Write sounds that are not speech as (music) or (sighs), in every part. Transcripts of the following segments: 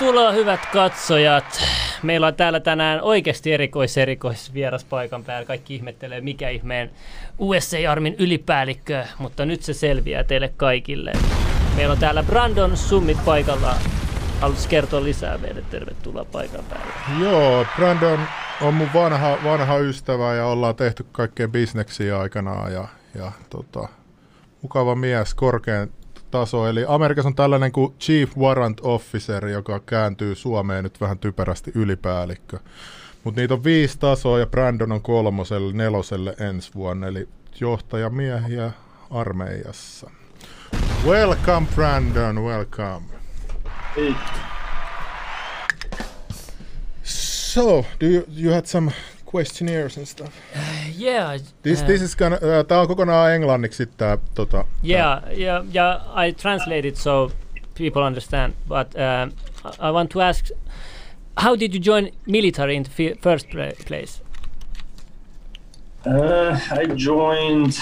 Tervetuloa hyvät katsojat. Meillä on täällä tänään oikeasti erikois vieras paikan päällä. Kaikki ihmettelee mikä ihmeen USA-armin ylipäällikkö, mutta nyt se selviää teille kaikille. Meillä on täällä Brandon Summit paikalla. Haluaisi kertoa lisää meille? Tervetuloa paikan päälle. Joo, Brandon on mun vanha, vanha ystävä ja ollaan tehty kaikkea bisneksiä aikanaan ja, ja tota, mukava mies, korkean taso. Eli Amerikassa on tällainen kuin Chief Warrant Officer, joka kääntyy Suomeen nyt vähän typerästi ylipäällikkö. Mutta niitä on viisi tasoa ja Brandon on kolmoselle, neloselle ensi vuonna, eli johtajamiehiä armeijassa. Welcome Brandon, welcome. Hey. So, do you, you had some questionnaires and stuff? Uh, (sighs) yeah. This, uh, this is gonna, uh, tää on kokonaan englanniksi tää, tota, yeah, tää. yeah, yeah, I translate it so people understand, but uh, I want to ask, how did you join military in the first place? Uh, I joined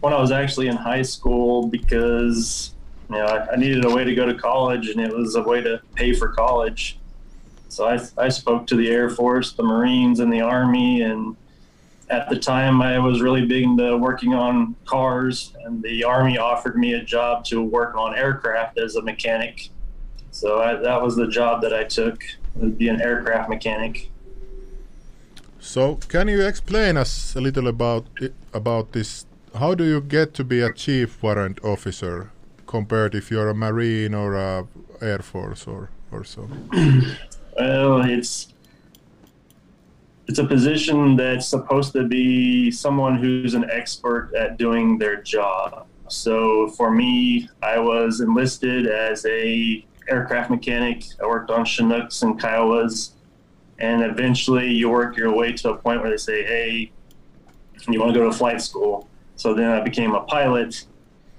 when I was actually in high school because you know I, I needed a way to go to college, and it was a way to pay for college. So I, I spoke to the Air Force, the Marines, and the Army. And at the time, I was really big into working on cars, and the Army offered me a job to work on aircraft as a mechanic. So I, that was the job that I took, would be an aircraft mechanic. So can you explain us a little about about this? How do you get to be a chief warrant officer compared if you're a Marine or a Air Force or, or so? (clears throat) Well, it's it's a position that's supposed to be someone who's an expert at doing their job. So for me, I was enlisted as a aircraft mechanic. I worked on Chinooks and Kiowas, and eventually you work your way to a point where they say, "Hey, you want to go to flight school?" So then I became a pilot,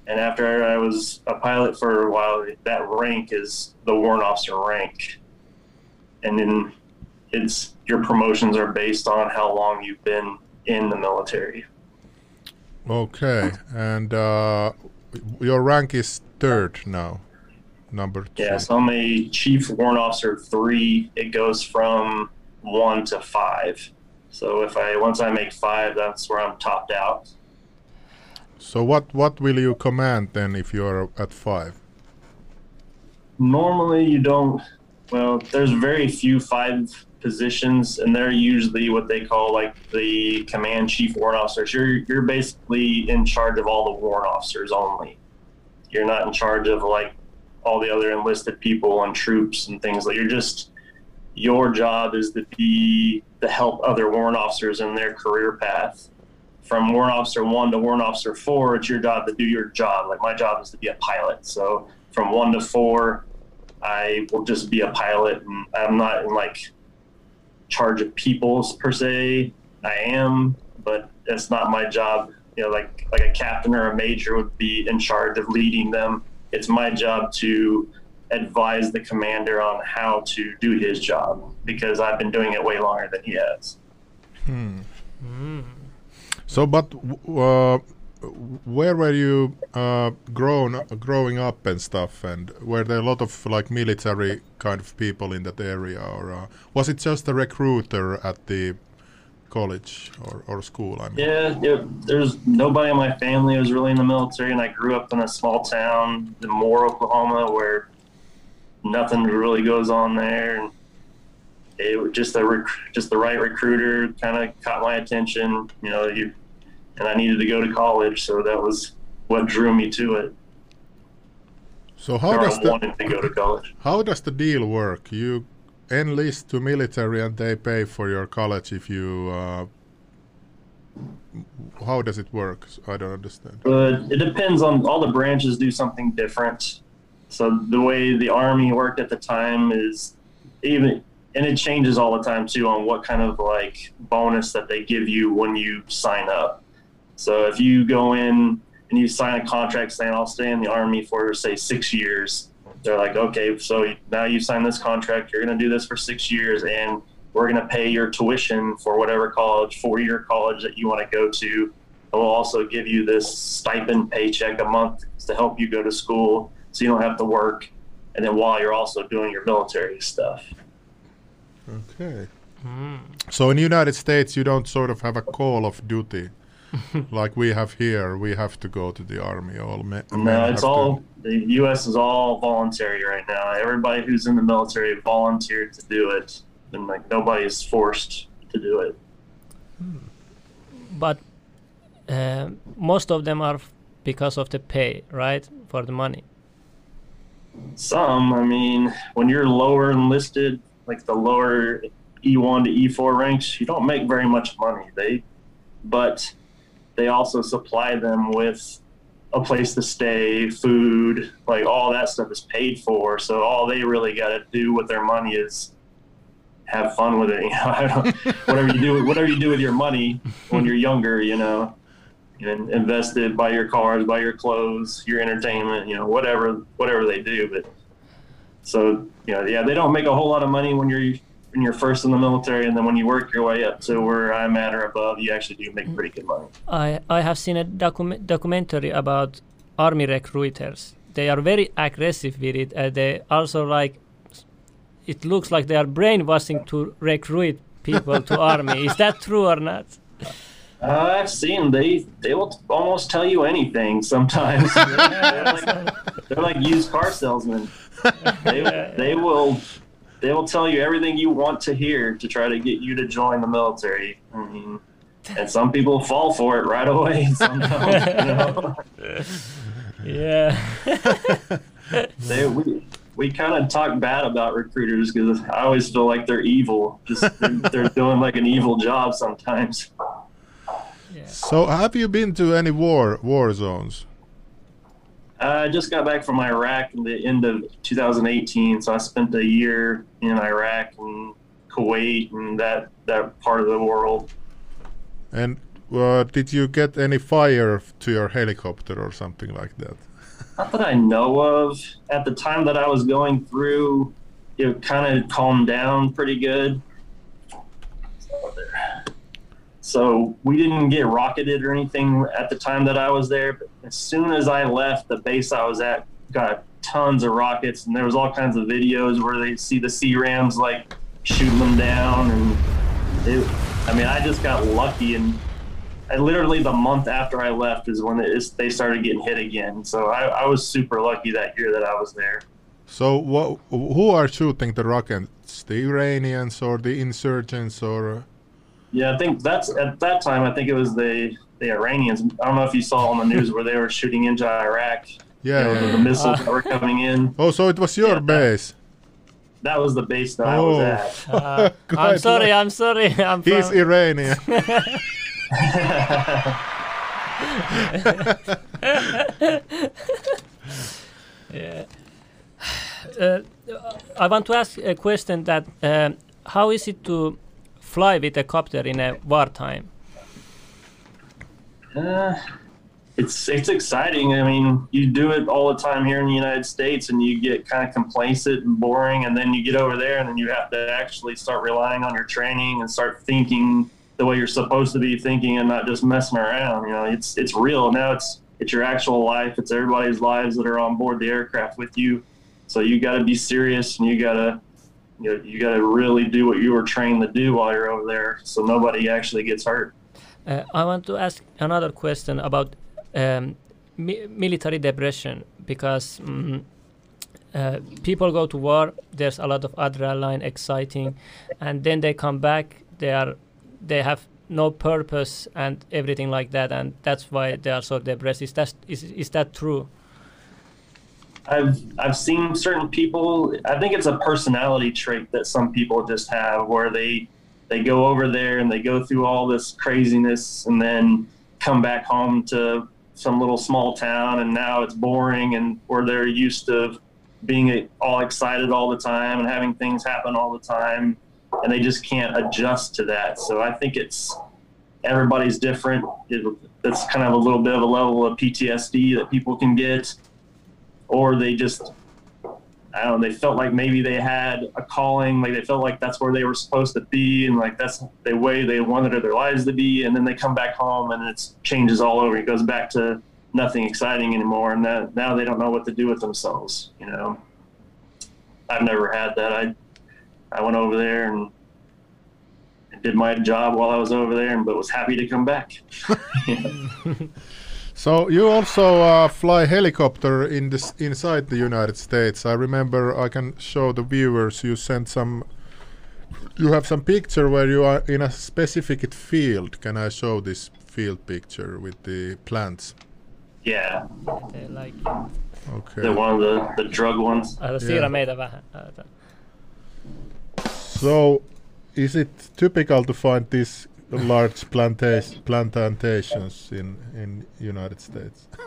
and after I was a pilot for a while, that rank is the warrant officer rank and then it's your promotions are based on how long you've been in the military. Okay, and uh, your rank is third now, number two. Yes, I'm a chief warrant officer three. It goes from one to five. So if I once I make five, that's where I'm topped out. So what what will you command then if you're at five? Normally, you don't well, there's very few five positions, and they're usually what they call like the command chief warrant officers. You're you're basically in charge of all the warrant officers only. You're not in charge of like all the other enlisted people and troops and things. Like you're just your job is to be to help other warrant officers in their career path. From warrant officer one to warrant officer four, it's your job to do your job. Like my job is to be a pilot. So from one to four, I will just be a pilot, and I'm not in like charge of people per se. I am, but it's not my job. You know, like like a captain or a major would be in charge of leading them. It's my job to advise the commander on how to do his job because I've been doing it way longer than he has. Hmm. Mm. So, but uh, where were you uh, grown growing up and stuff and were there a lot of like military kind of people in that area or uh, was it just a recruiter at the college or, or school I mean? yeah, there's nobody in my family was really in the military and I grew up in a small town in Moore Oklahoma where nothing really goes on there and it just a rec- just the right recruiter kind of caught my attention you know you and I needed to go to college, so that was what drew me to it. So how does the to go to college? How does the deal work? You enlist to military, and they pay for your college if you. Uh, how does it work? I don't understand. But it depends on all the branches do something different. So the way the army worked at the time is even and it changes all the time too on what kind of like bonus that they give you when you sign up. So if you go in and you sign a contract saying I'll stay in the army for say six years, they're like, okay, so now you sign this contract, you're going to do this for six years, and we're going to pay your tuition for whatever college, four-year college that you want to go to. And we'll also give you this stipend paycheck a month to help you go to school so you don't have to work. And then while you're also doing your military stuff. Okay. Hmm. So in the United States, you don't sort of have a call of duty (laughs) like we have here. We have to go to the army. All men. men No, have it's to- all the U.S. is all voluntary right now. Everybody who's in the military volunteered to do it, and like nobody is forced to do it. But uh, most of them are because of the pay, right? For the money. Some, I mean, when you're lower enlisted, like the lower E1 to E4 ranks, you don't make very much money. They, but they also supply them with a place to stay, food, like all that stuff is paid for. So all they really got to do with their money is have fun with it. (laughs) You know, whatever you do, whatever you do with your money when you're younger, you know, and invest it, buy your cars, buy your clothes, your entertainment, you know, whatever, whatever they do. But so, you know, yeah, they don't make a whole lot of money when you're when you're first in the military, and then when you work your way up to where I'm at or above, you actually do make pretty good money. I, I have seen a docu- documentary about army recruiters. They are very aggressive with it. Uh, they also like, it looks like they are brainwashing to recruit people to (laughs) army. Is that true or not? Uh, I've seen they they will almost tell you anything sometimes. (laughs) they're, like, they're like used car salesmen. They, they will they will tell you everything you want to hear to try to get you to join the military. I mean, and some people fall for it right away. (laughs) Sometimes, you know? (laughs) Yeah. (laughs) they we we kind of talk bad about recruiters because I always feel like they're evil. Just they're, they're doing like an evil job sometimes. So have you been to any war war zones? I just got back from Iraq in the end of 2018, so I spent a year in Iraq and Kuwait and that that part of the world. And uh, did you get any fire to your helicopter or something like that? Not that I know of. At the time that I was going through, it kind of calmed down pretty good. So we didn't get rocketed or anything at the time that I was there. But as soon as I left, the base I was at got tons of rockets, and there was all kinds of videos where they see the C-RAMs like shooting them down, and it, I mean, I just got lucky and. I literally the month after I left is when they started getting hit again. So I, I was super lucky that year that I was there. So what? Who are shooting the rockets? The Iranians or the insurgents or? Uh, Yeah, I think that's at that time. I think it was the the Iranians. I don't know if you saw on the news where they were shooting into Iraq. Yeah. You know, the, yeah. the missiles that were coming in. Oh, so it was your Yeah, base. That was the base that I was Oh. at. (laughs) Uh, I'm sorry. like- I'm sorry. I'm He's from, Iranian. (laughs) (laughs) Yeah. Uh, I want to ask a question that um, how is it to fly with a copter in a wartime? Uh, it's it's exciting. I mean, you do it all the time here in the United States, and you get kind of complacent and boring, and then you get over there, and then you have to actually start relying on your training and start thinking the way you're supposed to be thinking, and not just messing around. You know, it's it's real now. It's it's your actual life. It's everybody's lives that are on board the aircraft with you. So you got to be serious, and you got to you you got to really do what you were trained to do while you're over there, so nobody actually gets hurt. Uh, I want to ask another question about um, mi- military depression because mm, uh, people go to war. There's a lot of adrenaline, exciting, and then they come back. They are they have no purpose and everything like that, and that's why they are so depressed. Is that is, is that true? I've I've seen certain people. I think it's a personality trait that some people just have, where they they go over there and they go through all this craziness, and then come back home to some little small town, and now it's boring, and where they're used to being all excited all the time and having things happen all the time, and they just can't adjust to that. So I think it's everybody's different. It, kind of a little bit of a level of PTSD that people can get or they just I don't know, they felt like maybe they had a calling, like they felt like that's where they were supposed to be and like that's the way they wanted their lives to be and then they come back home and it changes all over. It goes back to nothing exciting anymore, and that now they don't know what to do with themselves. You know, I've never had that. I I went over there and did my job while I was over there, and, but was happy to come back. (laughs) (laughs) (laughs) So you also uh, fly helicopter in this inside the United States. I remember I can show the viewers. You sent some. You have some picture where you are in a specific field. Can I show this field picture with the plants? Yeah, They like, Okay. the one of the, the drug ones. siirrä Yeah. meitä vähän. Ää, So, is it typical to find these large planta- plantations in in United States? (laughs)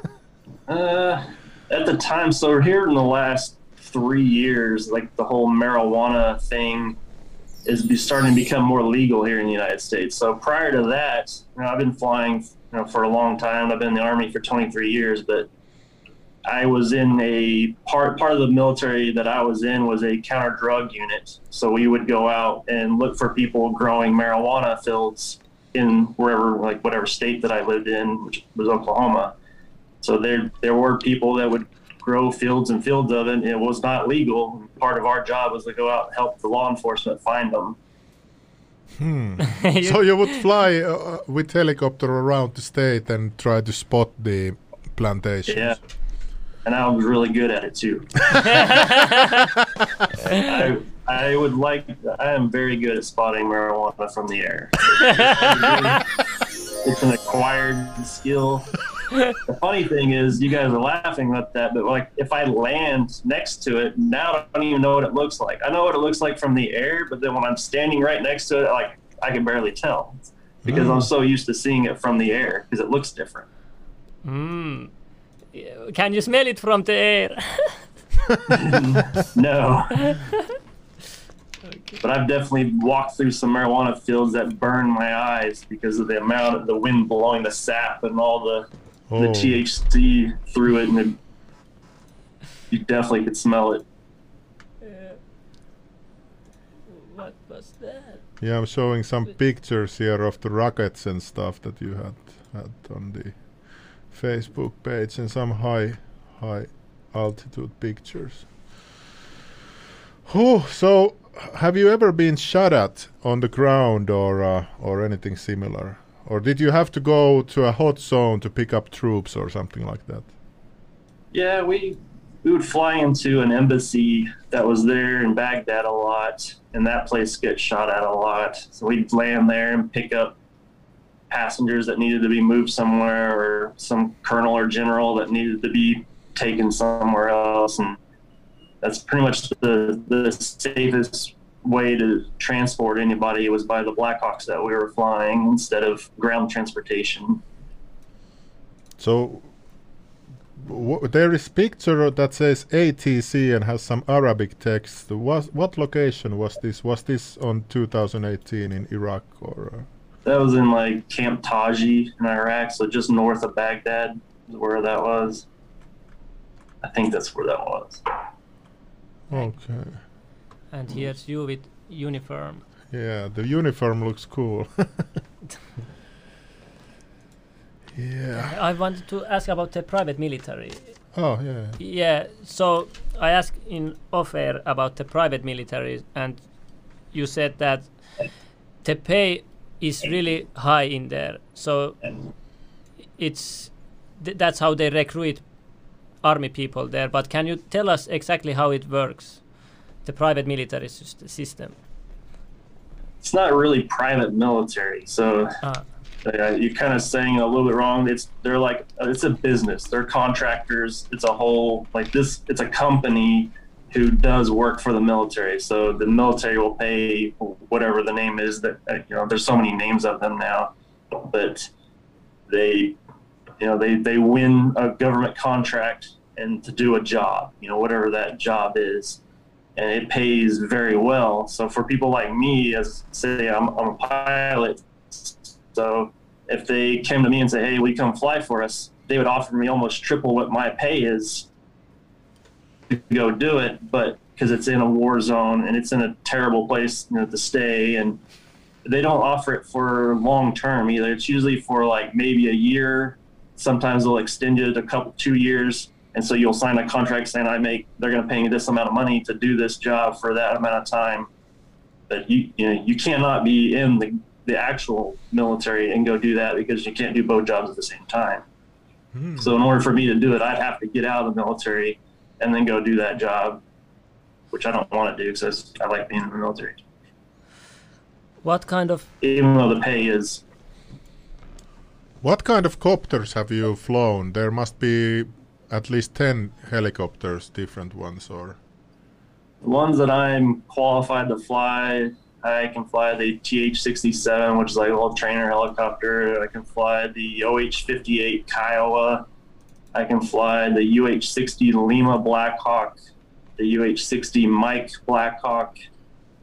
Uh, at the time, so here in the last three years, like the whole marijuana thing is starting to become more legal here in the United States. So prior to that, you know, I've been flying, you know, for a long time. I've been in the army for 23 years, but I was in a part part of the military that I was in was a counter drug unit. So we would go out and look for people growing marijuana fields in wherever, like whatever state that I lived in, which was Oklahoma. So there there were people that would grow fields and fields of it. It was not legal. Part of our job was to go out and help the law enforcement find them. you- (laughs) so you would fly uh, with helicopter around the state and try to spot the plantations. Yeah. And I was really good at it too. (laughs) I, I would like, I am very good at spotting marijuana from the air. (laughs) it's an acquired skill. The funny thing is, you guys are laughing at that, but like if I land next to it, now I don't even know what it looks like. I know what it looks like from the air, but then when I'm standing right next to it, like I can barely tell because I'm so used to seeing it from the air because it looks different. Mm. Yeah, Can you smell it from the air? (laughs) No. (laughs) But I've definitely walked through some marijuana fields that burn my eyes because of the amount of the wind blowing the sap and all the, the Oh. THC through it, and it, you definitely could smell it. Eh, what was that? Yeah, I'm showing some pictures here of the rockets and stuff that you had had on the Facebook page and some high high altitude pictures. So have you ever been shot at on the ground or uh, or anything similar? Or did you have to go to a hot zone to pick up troops or something like that? Yeah, we we would fly into an embassy that was there in Baghdad a lot, and that place gets shot at a lot. So we'd land there and pick up passengers that needed to be moved somewhere, or some colonel or general that needed to be taken somewhere else, and that's pretty much the the safest way to transport anybody was by the Blackhawks that we were flying instead of ground transportation. So w- there is picture that says ATC and has some Arabic text. What location was this? Was this on 2018 in Iraq or? Uh, That was in like Camp Taji in Iraq, so just north of Baghdad is where that was. I think that's where that was. okay. And here's you with uniform. Yeah, the uniform looks cool. (laughs) yeah. I wanted to ask about the private military. Oh yeah. Yeah, so I asked in off air about the private military, and you said that the pay is really high in there. So it's th- that's how they recruit army people there. But can you tell us exactly how it works, the private military system? It's not really private military, so Ah, uh, you're kind of saying a little bit wrong. It's they're like it's a business. They're contractors. It's a whole like this. It's a company who does work for the military. So the military will pay whatever the name is. That uh, you know, there's so many names of them now, but they, you know, they they win a government contract and to do a job. You know, whatever that job is. And it pays very well. So for people like me, as say I'm, I'm a pilot, so if they came to me and say, "Hey, you come fly for us?" They would offer me almost triple what my pay is to go do it, but because it's in a war zone and it's in a terrible place you know, to stay, and they don't offer it for long term either. It's usually for like maybe a year sometimes they'll extend it a couple two years, and so you'll sign a contract saying I make they're going to pay me this amount of money to do this job for that amount of time. But you you know you cannot be in the the actual military and go do that because you can't do both jobs at the same time. Hmm. So in order for me to do it, I'd have to get out of the military and then go do that job, which I don't want to do because I like being in the military, What kind of even though the pay is What kind of copters have you flown? There must be at least 10 helicopters, different ones, or The ones that I'm qualified to fly, I can fly the TH-67, which is like a little trainer helicopter. I can fly the OH-58 Kiowa. I can fly the UH-60 Lima Blackhawk, the UH-60 Mike Blackhawk,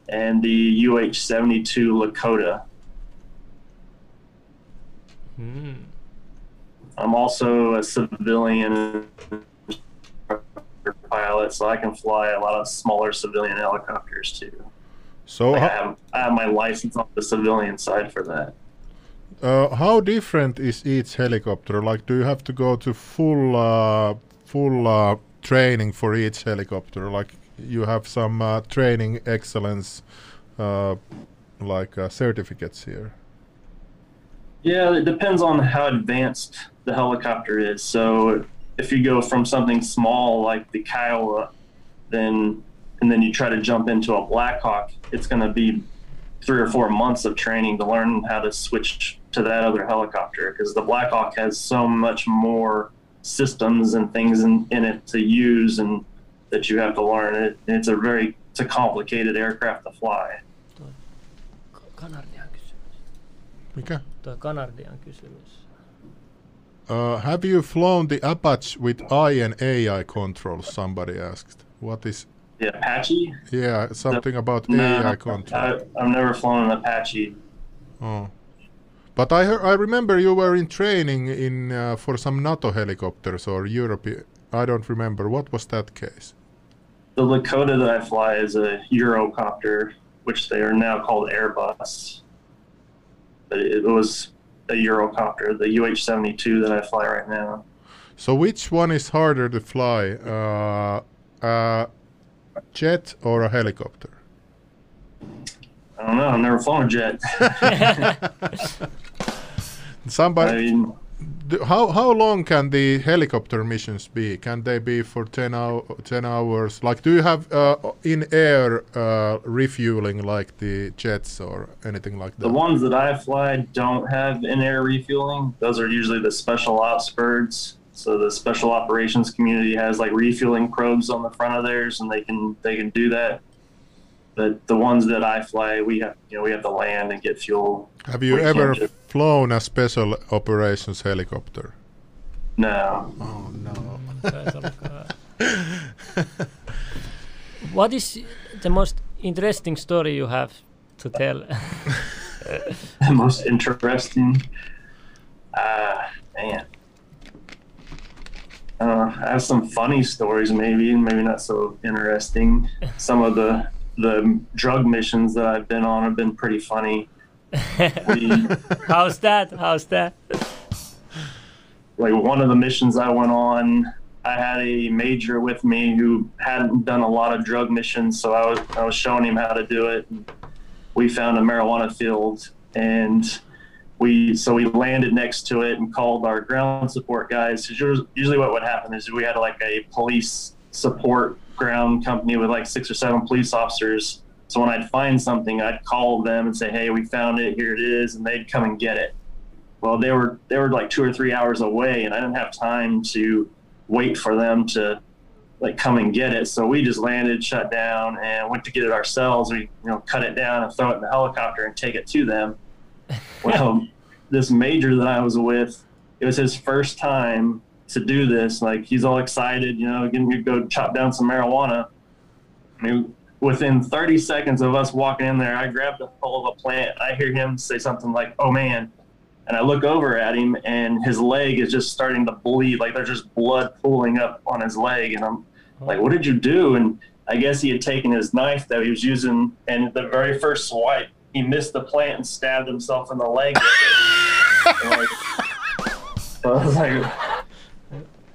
and the UH-72 Lakota. Hmm. I'm also a civilian pilot, so I can fly a lot of smaller civilian helicopters too. so? Like I, have, I have my license on the civilian side for that. Uh, how different is each helicopter? Like, do you have to go to full uh, full uh, training for each helicopter? Like, you have some uh, training excellence, uh, like uh, certificates here. Yeah, it depends on how advanced the helicopter is. So if you go from something small like the Kiowa, then and then you try to jump into a Blackhawk, it's going to be three or four months of training to learn how to switch to that other helicopter because the Blackhawk has so much more systems and things in, in it to use and that you have to learn. It, it's a very it's a complicated aircraft to fly. Kanardian kysymys. Mikä? Tuo Kanardian kysymys. Uh, have you flown the Apache with I and AI controls? Somebody asked. What is? The Apache, Yeah, something about No, AI control. I, I've never flown an Apache. Oh. But I I remember you were in training in uh, for some NATO helicopters or European. I don't remember. What was that case? The Lakota that I fly is a Eurocopter, which they are now called Airbus. But it was a Eurocopter, the UH-72 that I fly right now. So which one is harder to fly, uh, a jet or a helicopter? I don't know. I've never flown a jet. (laughs) I Somebody, mean, how how long can the helicopter missions be? Can they be for 10, hour, 10 hours? Like, do you have uh, in air uh, refueling like the jets or anything like that? the ones that I fly don't have in-air refueling. Those are usually the special ops birds. So the special operations community has like refueling probes on the front of theirs, and they can they can do that. But the ones that I fly, we have you know we have to land and get fuel. Have you we ever flown a special operations helicopter? No, Oh no. What is the most interesting story you have to tell? (laughs) The most interesting. Ah, man. Uh, I have some funny stories, maybe, and maybe not so interesting. (laughs) Some of the the drug missions that I've been on have been pretty funny. (laughs) We, How's that? How's that? like one of the missions I went on, I had a major with me who hadn't done a lot of drug missions, so I was I was showing him how to do it. And we found a marijuana field, and we so we landed next to it and called our ground support guys. Usually, what would happen is we had like a police support ground company with like six or seven police officers. So when I'd find something, I'd call them and say, "Hey, we found it. Here it is," and they'd come and get it well they were they were like two or three hours away and i didn't have time to wait for them to like come and get it so we just landed shut down and went to get it ourselves we you know cut it down and throw it in the helicopter and take it to them (laughs) well this major that i was with it was his first time to do this like he's all excited you know getting to go chop down some marijuana I mean, within 30 seconds of us walking in there, I grabbed a hold of a plant. I hear him say something like, "Oh man," and I look over at him, and his leg is just starting to bleed. Like there's just blood pooling up on his leg, and I'm like, "What did you do?" And I guess he had taken his knife that he was using, and the very first swipe, he missed the plant and stabbed himself in the leg. Like, So I was like,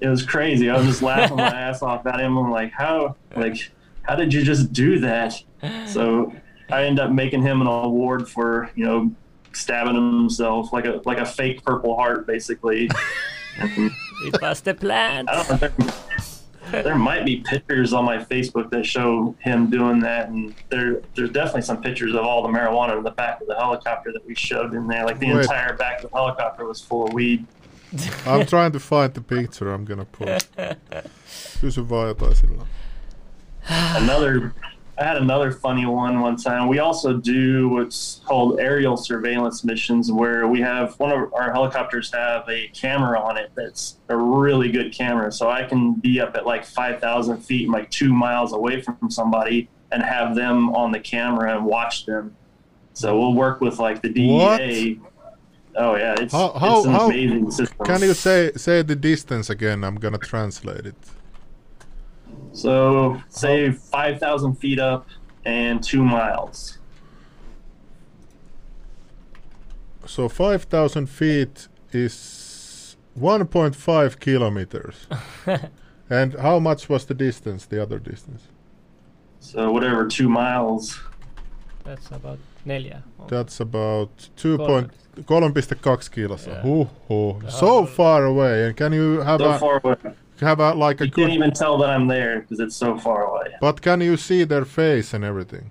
it was crazy. I was just laughing my (laughs) ass off at him. I'm like, how, like, how did you just do that? So I ended up making him an award for, you know, stabbing himself like a like a fake Purple Heart, basically. (laughs) It was the plan. I don't know. There, might be pictures on my Facebook that show him doing that, and there there's definitely some pictures of all the marijuana in the back of the helicopter that we showed in there. Like the Wait. entire back of the helicopter was full of weed. (laughs) I'm trying to find the picture I'm gonna post. Vaan jotain sillä. another I had another funny one one time. We also do what's called aerial surveillance missions where we have one of our helicopters have a camera on it that's a really good camera. So I can be up at like 5,000 feet, like two miles away from somebody and have them on the camera and watch them. So we'll work with like the DEA. Oh yeah, it's, How- how- it's an how- amazing system. Can you say say the distance again? I'm gonna translate it. So say 5,000 feet up and two miles. So 5,000 feet is 1.5 kilometers. (laughs) and how much was the distance, the other distance? So whatever two miles. That's about neljä. That's about 2. point, Point, 3.2 kilometer. Yeah. Huhhuh. So far away. And can you have So a far away. Have a like a You can't even tell that I'm there because it's so far away. But can you see their face and everything?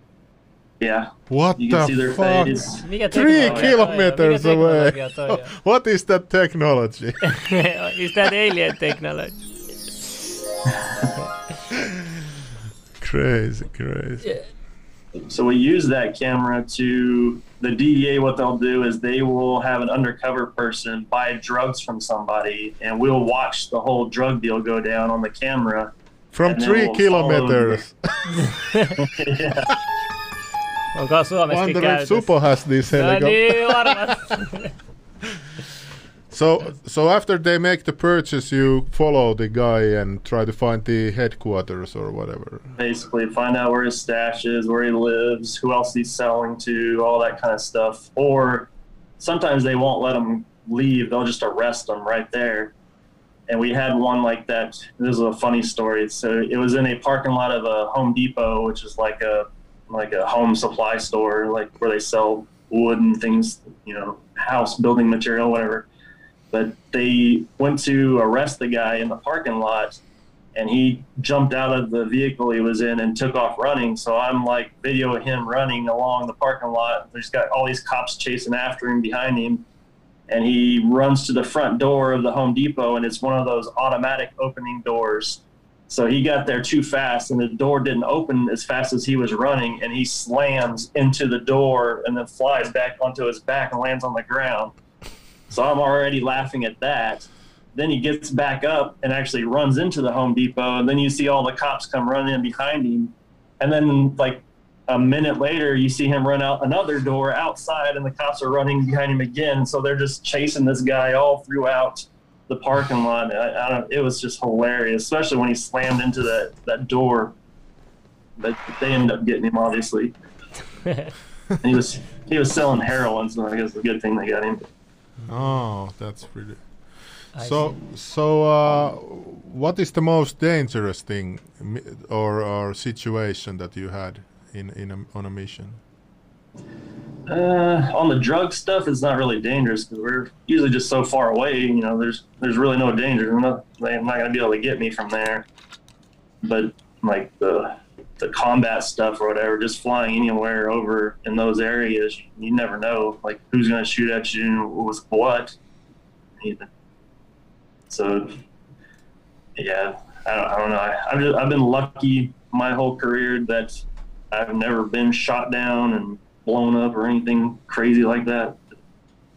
Yeah. What You can see the their fuck? face. Three teknologia toi on? kilometers away. teknologia toi on? What is that technology? (laughs) Is that alien technology? (laughs) crazy, crazy. So we use that camera to the DEA. What they'll do is they will have an undercover person buy drugs from somebody, and we'll watch the whole drug deal go down on the camera. From three we'll kilometers. (laughs) yeah. Onko Suomessakin Wonder if käytössä? Supo has this No helicopter. niin, varmasti. (laughs) So, so after they make the purchase, you follow the guy and try to find the headquarters or whatever. basically find out where his stash is, where he lives, who else he's selling to, all that kind of stuff. Or sometimes they won't let him leave; they'll just arrest him right there. And we had one like that. This is a funny story. So it was in a parking lot of a Home Depot, which is like a like a home supply store, like where they sell wood and things, you know, house building material, whatever. But they went to arrest the guy in the parking lot and he jumped out of the vehicle he was in and took off running. So I'm like videoing him running along the parking lot. There's got all these cops chasing after him behind him. And he runs to the front door of the Home Depot and it's one of those automatic opening doors. So he got there too fast and the door didn't open as fast as he was running and he slams into the door and then flies back onto his back and lands on the ground. So I'm already laughing at that. Then he gets back up and actually runs into the Home Depot, and then you see all the cops come running in behind him. And then, like a minute later, you see him run out another door outside, and the cops are running behind him again. So they're just chasing this guy all throughout the parking lot. I, I don't. It was just hilarious, especially when he slammed into that that door. But they ended up getting him, obviously. (laughs) And he was he was selling heroin, so I guess the good thing they got him. Oh, that's pretty. I So, so uh, what is the most dangerous thing or, or situation that you had in in a, on a mission? Uh, on the drug stuff, it's not really dangerous because we're usually just so far away. You know, there's there's really no danger. They're not, they're not gonna be able to get me from there. But like the the combat stuff or whatever, just flying anywhere over in those areas, you never know like who's gonna shoot at you with what. So yeah, I don't, I don't know. I, I've just, I've been lucky my whole career that I've never been shot down and blown up or anything crazy like that.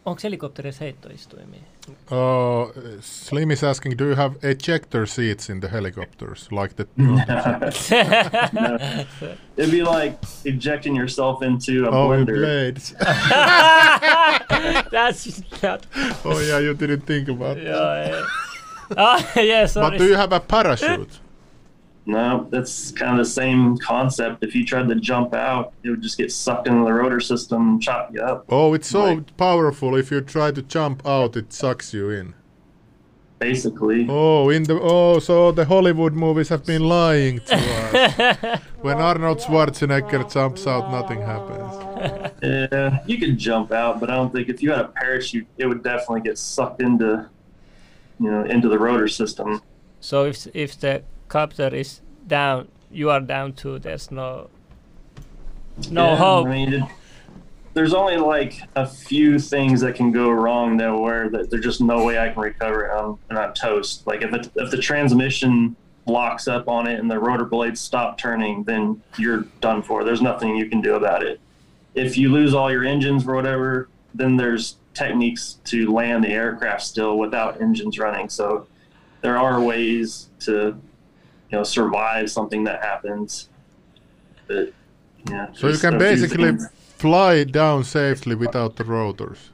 Onko helikopterissa heittoistuimia? Uh, Slim is asking, do you have ejector seats in the helicopters like the? (laughs) It'd be like ejecting yourself into a oh, with blender. blades. (laughs) (laughs) That's not... oh yeah, you didn't think about. that. Joo, ei. Ah, yeah, sorry. But do you have a parachute? No, that's kind of the same concept. If you tried to jump out, it would just get sucked into the rotor system and chop you up. Oh, it's so Like- powerful. If you try to jump out, it sucks you in. basically. Oh, in the oh, so the Hollywood movies have been lying to us. (laughs) when Arnold Schwarzenegger jumps out, nothing happens. Yeah, you can jump out, but I don't think if you had a parachute, it would definitely get sucked into, you know, into the rotor system. So if if the copter is down, you are down too. There's no no Yeah, hope. I mean, it, there's only like a few things that can go wrong that where that there's just no way I can recover it. I'm, and I'm toast. Like if it, if the transmission locks up on it and the rotor blades stop turning, then you're done for. There's nothing you can do about it. If you lose all your engines or whatever, then there's techniques to land the aircraft still without engines running. So there are ways to, you know, survive something that happens. But yeah. So you can basically fly down safely without the rotors.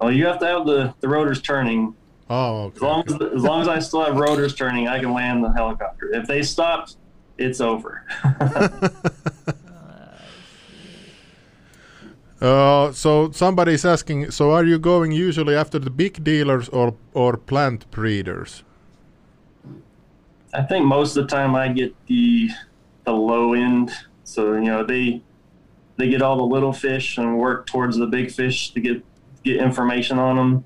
Well, you have to have the, the rotors turning. Oh, As long as, as long as I still have rotors turning, I can land the helicopter. If they stopped, it's over. (laughs) Uh, so somebody is asking. So are you going usually after the big dealers or or plant breeders? I think most of the time I get the the low end. So you know they they get all the little fish and work towards the big fish to get get information on them.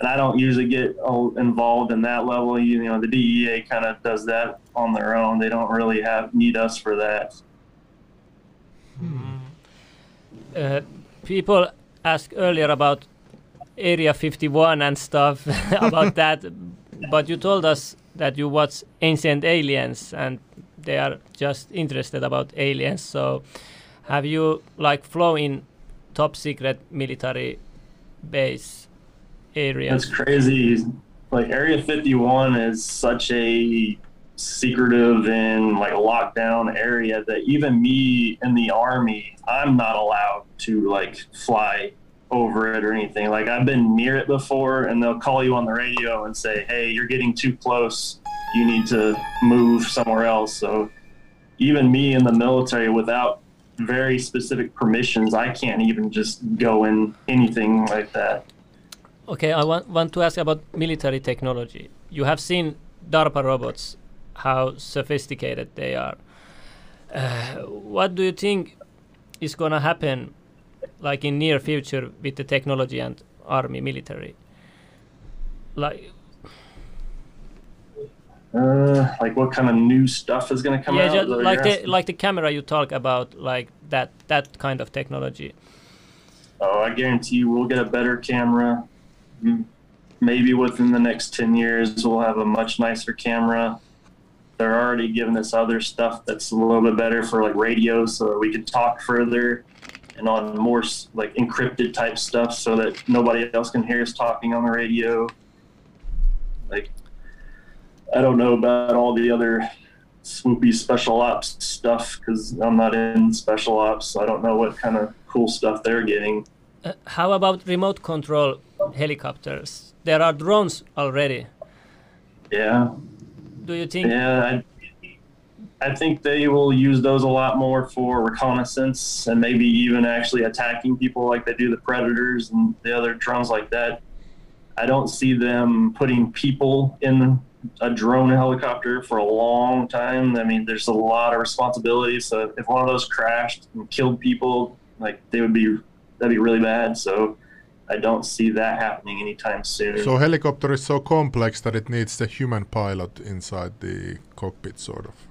And I don't usually get involved in that level. You know, the DEA kind of does that on their own. They don't really have need us for that. Uh, people asked earlier about Area 51 and stuff (laughs) about that, but you told us that you watch Ancient Aliens and they are just interested about aliens. So, have you like flown in top secret military base areas? It's crazy. Like Area 51 is such a secretive and like lockdown area that even me in the army, I'm not allowed to like fly over it or anything. Like I've been near it before and they'll call you on the radio and say, "Hey, you're getting too close. You need to move somewhere else." So even me in the military without very specific permissions, I can't even just go in anything like that. Okay, I want, want to ask about military technology. You have seen DARPA robots, how sophisticated they are. Uh, what do you think is going to happen, like in near future, with the technology and army military? Like, Uh, like what kind of new stuff is going to come yeah, out? ju- Is that what like the asking? like the camera you talk about, like that that kind of technology. Oh, I guarantee you, we'll get a better camera. Maybe within the next ten years, we'll have a much nicer camera. They're already giving us other stuff that's a little bit better for like radio, so that we can talk further, and on more like encrypted type stuff, so that nobody else can hear us talking on the radio. Like, I don't know about all the other swoopy special ops stuff because I'm not in special ops, so I don't know what kind of cool stuff they're getting. Uh, how about remote control helicopters? There are drones already. Yeah, Do you think? yeah. I, I think they will use those a lot more for reconnaissance and maybe even actually attacking people like they do the predators and the other drones like that. I don't see them putting people in a drone helicopter for a long time. I mean, there's a lot of responsibility. So if one of those crashed and killed people, like they would be, that'd be really bad. So I don't see that happening anytime soon. So helicopter is so complex that it needs the human pilot inside the cockpit, sort of.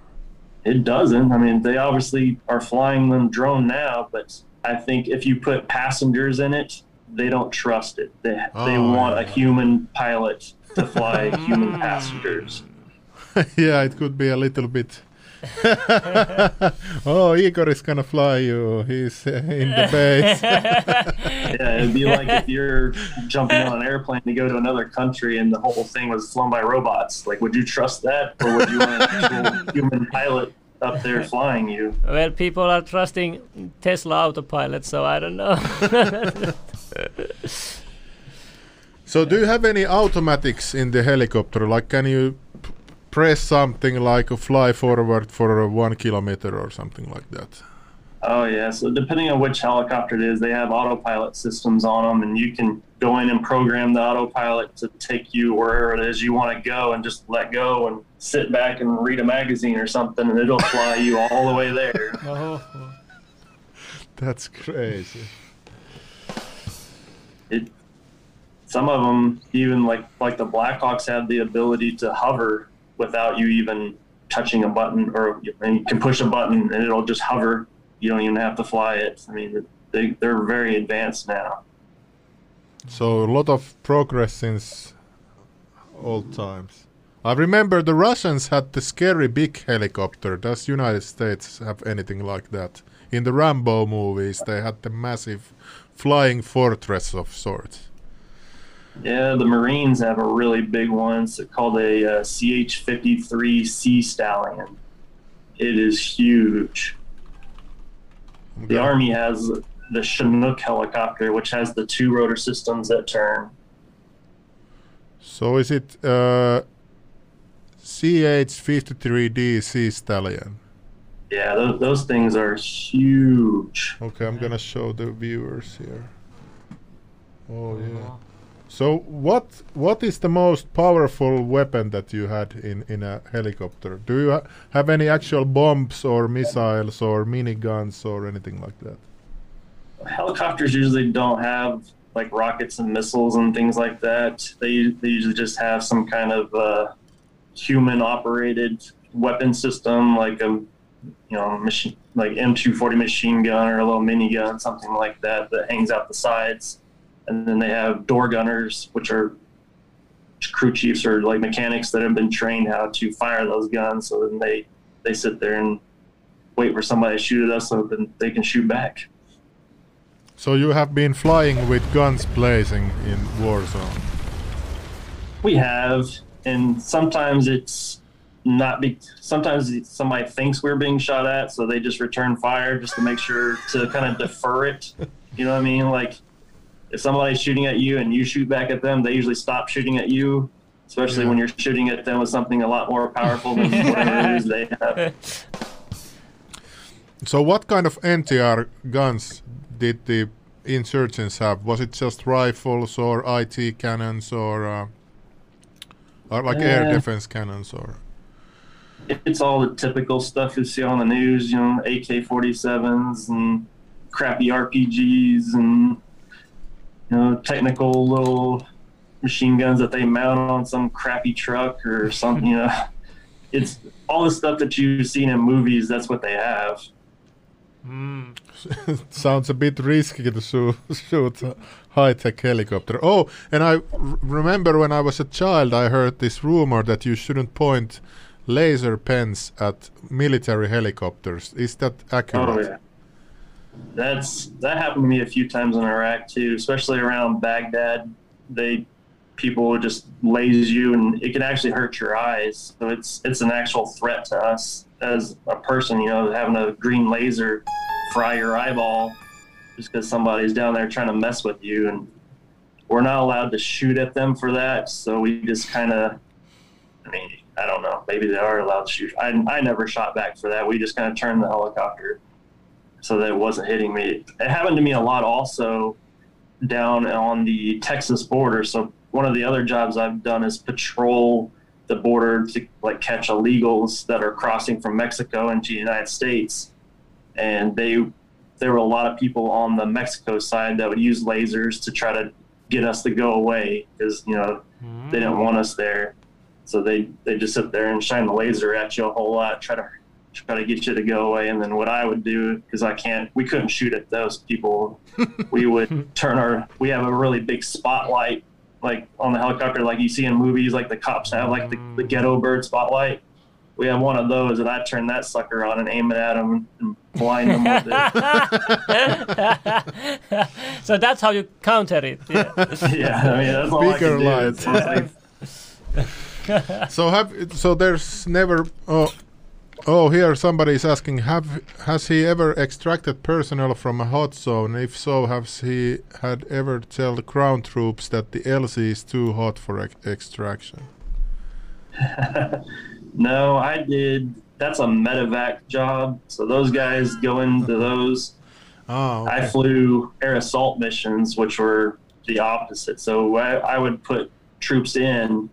It doesn't. I mean, they obviously are flying them drone now, but I think if you put passengers in it, they don't trust it. They they Oh, want yeah. a human pilot to fly (laughs) human passengers. (laughs) yeah, it could be a little bit. (laughs) oh, Igor is gonna fly you. He's uh, in the base. (laughs) Yeah, it'd be like if you're jumping on an airplane to go to another country and the whole thing was flown by robots. Like, would you trust that, or would you want an actual (laughs) human pilot up there flying you? Well, people are trusting Tesla autopilot, so I don't know. so, do you have any automatics in the helicopter? Like, can you p- press something like a fly forward for one kilometer or something like that? Oh yeah. So depending on which helicopter it is, they have autopilot systems on them, and you can go in and program the autopilot to take you wherever it is you want to go, and just let go and sit back and read a magazine or something, and it'll fly you all the way there. Oho. (laughs) (laughs) That's crazy. It. Some of them, even like like the Blackhawks, have the ability to hover without you even touching a button, or you can push a button and it'll just hover. You don't even have to fly it. I mean, they they're very advanced now. So a lot of progress since old times. I remember the Russians had the scary big helicopter. Does United States have anything like that? In the Rambo movies, they had the massive flying fortress of sorts. Yeah, the Marines have a really big one. It's called a uh, CH-53 Sea Stallion. It is huge. The Army has the Chinook helicopter, which has the two rotor systems that turn. So is it uh, CH-53D Sea Stallion? Yeah, those, those things are huge. Okay, I'm gonna show the viewers here. Oh yeah. So what what is the most powerful weapon that you had in in a helicopter? Do you ha- have any actual bombs or missiles or miniguns or anything like that? Helicopters usually don't have like rockets and missiles and things like that. They they usually just have some kind of uh, human operated weapon system, like a you know machine like M240 machine gun or a little minigun, something like that that hangs out the sides. And then they have door gunners, which are crew chiefs or like mechanics that have been trained how to fire those guns. So then they they sit there and wait for somebody to shoot at us, so then they can shoot back. So you have been flying with guns blazing in Warzone. We have, and sometimes it's not be. Sometimes somebody thinks we're being shot at, so they just return fire just to make sure to kind of defer it. You know what I mean? Like if somebody's shooting at you and you shoot back at them, they usually stop shooting at you. Especially Yeah. when you're shooting at them with something a lot more powerful than (laughs) whatever it is they have. So what kind of NTR guns did the insurgents have? Was it just rifles or IT cannons or, uh, or like air Uh, defense cannons or? It's all the typical stuff you see on the news, you know, AK-47s and crappy RPGs and you know technical little machine guns that they mount on some crappy truck or something. You know, (laughs) it's all the stuff that you've seen in movies. That's what they have. Mm. (laughs) Sounds a bit risky to (laughs) shoot, shoot a high-tech helicopter. Oh, and I r- remember when I was a child, I heard this rumor that you shouldn't point laser pens at military helicopters. Is that accurate? Oh yeah. That's that happened to me a few times in Iraq too, especially around Baghdad. They people would just laze you and it can actually hurt your eyes. So it's it's an actual threat to us as a person, you know, having a green laser fry your eyeball just because somebody's down there trying to mess with you and we're not allowed to shoot at them for that. So we just kind of I mean, I don't know. Maybe they are allowed to shoot. I, I never shot back for that. We just kind of turned the helicopter so that it wasn't hitting me. It happened to me a lot also down on the Texas border. So one of the other jobs I've done is patrol the border to like catch illegals that are crossing from Mexico into the United States. And they there were a lot of people on the Mexico side that would use lasers to try to get us to go away because you know they didn't mm. want us there. So they they just sit there and shine the laser at you a whole lot, try to try to get you to go away. And then what I would do because I can't, we couldn't shoot at those people. (laughs) we would turn our, we have a really big spotlight like on the helicopter, like you see in movies, like the cops have like the, the ghetto bird spotlight. We have one of those, and I turn that sucker on and aim it at them and blind them with it. (laughs) so that's how you counter it. Yeah. (laughs) yeah, I mean that's all I can do. light. It's like- so have so there's never oh oh here somebody is asking have has he ever extracted personnel from a hot zone if so has he had ever tell the ground troops that the LZ is too hot for ex- extraction (laughs) No, I did that's a medevac job. So those guys go into (laughs) those. Oh, okay. I flew air assault missions, which were the opposite. So I, I would put troops in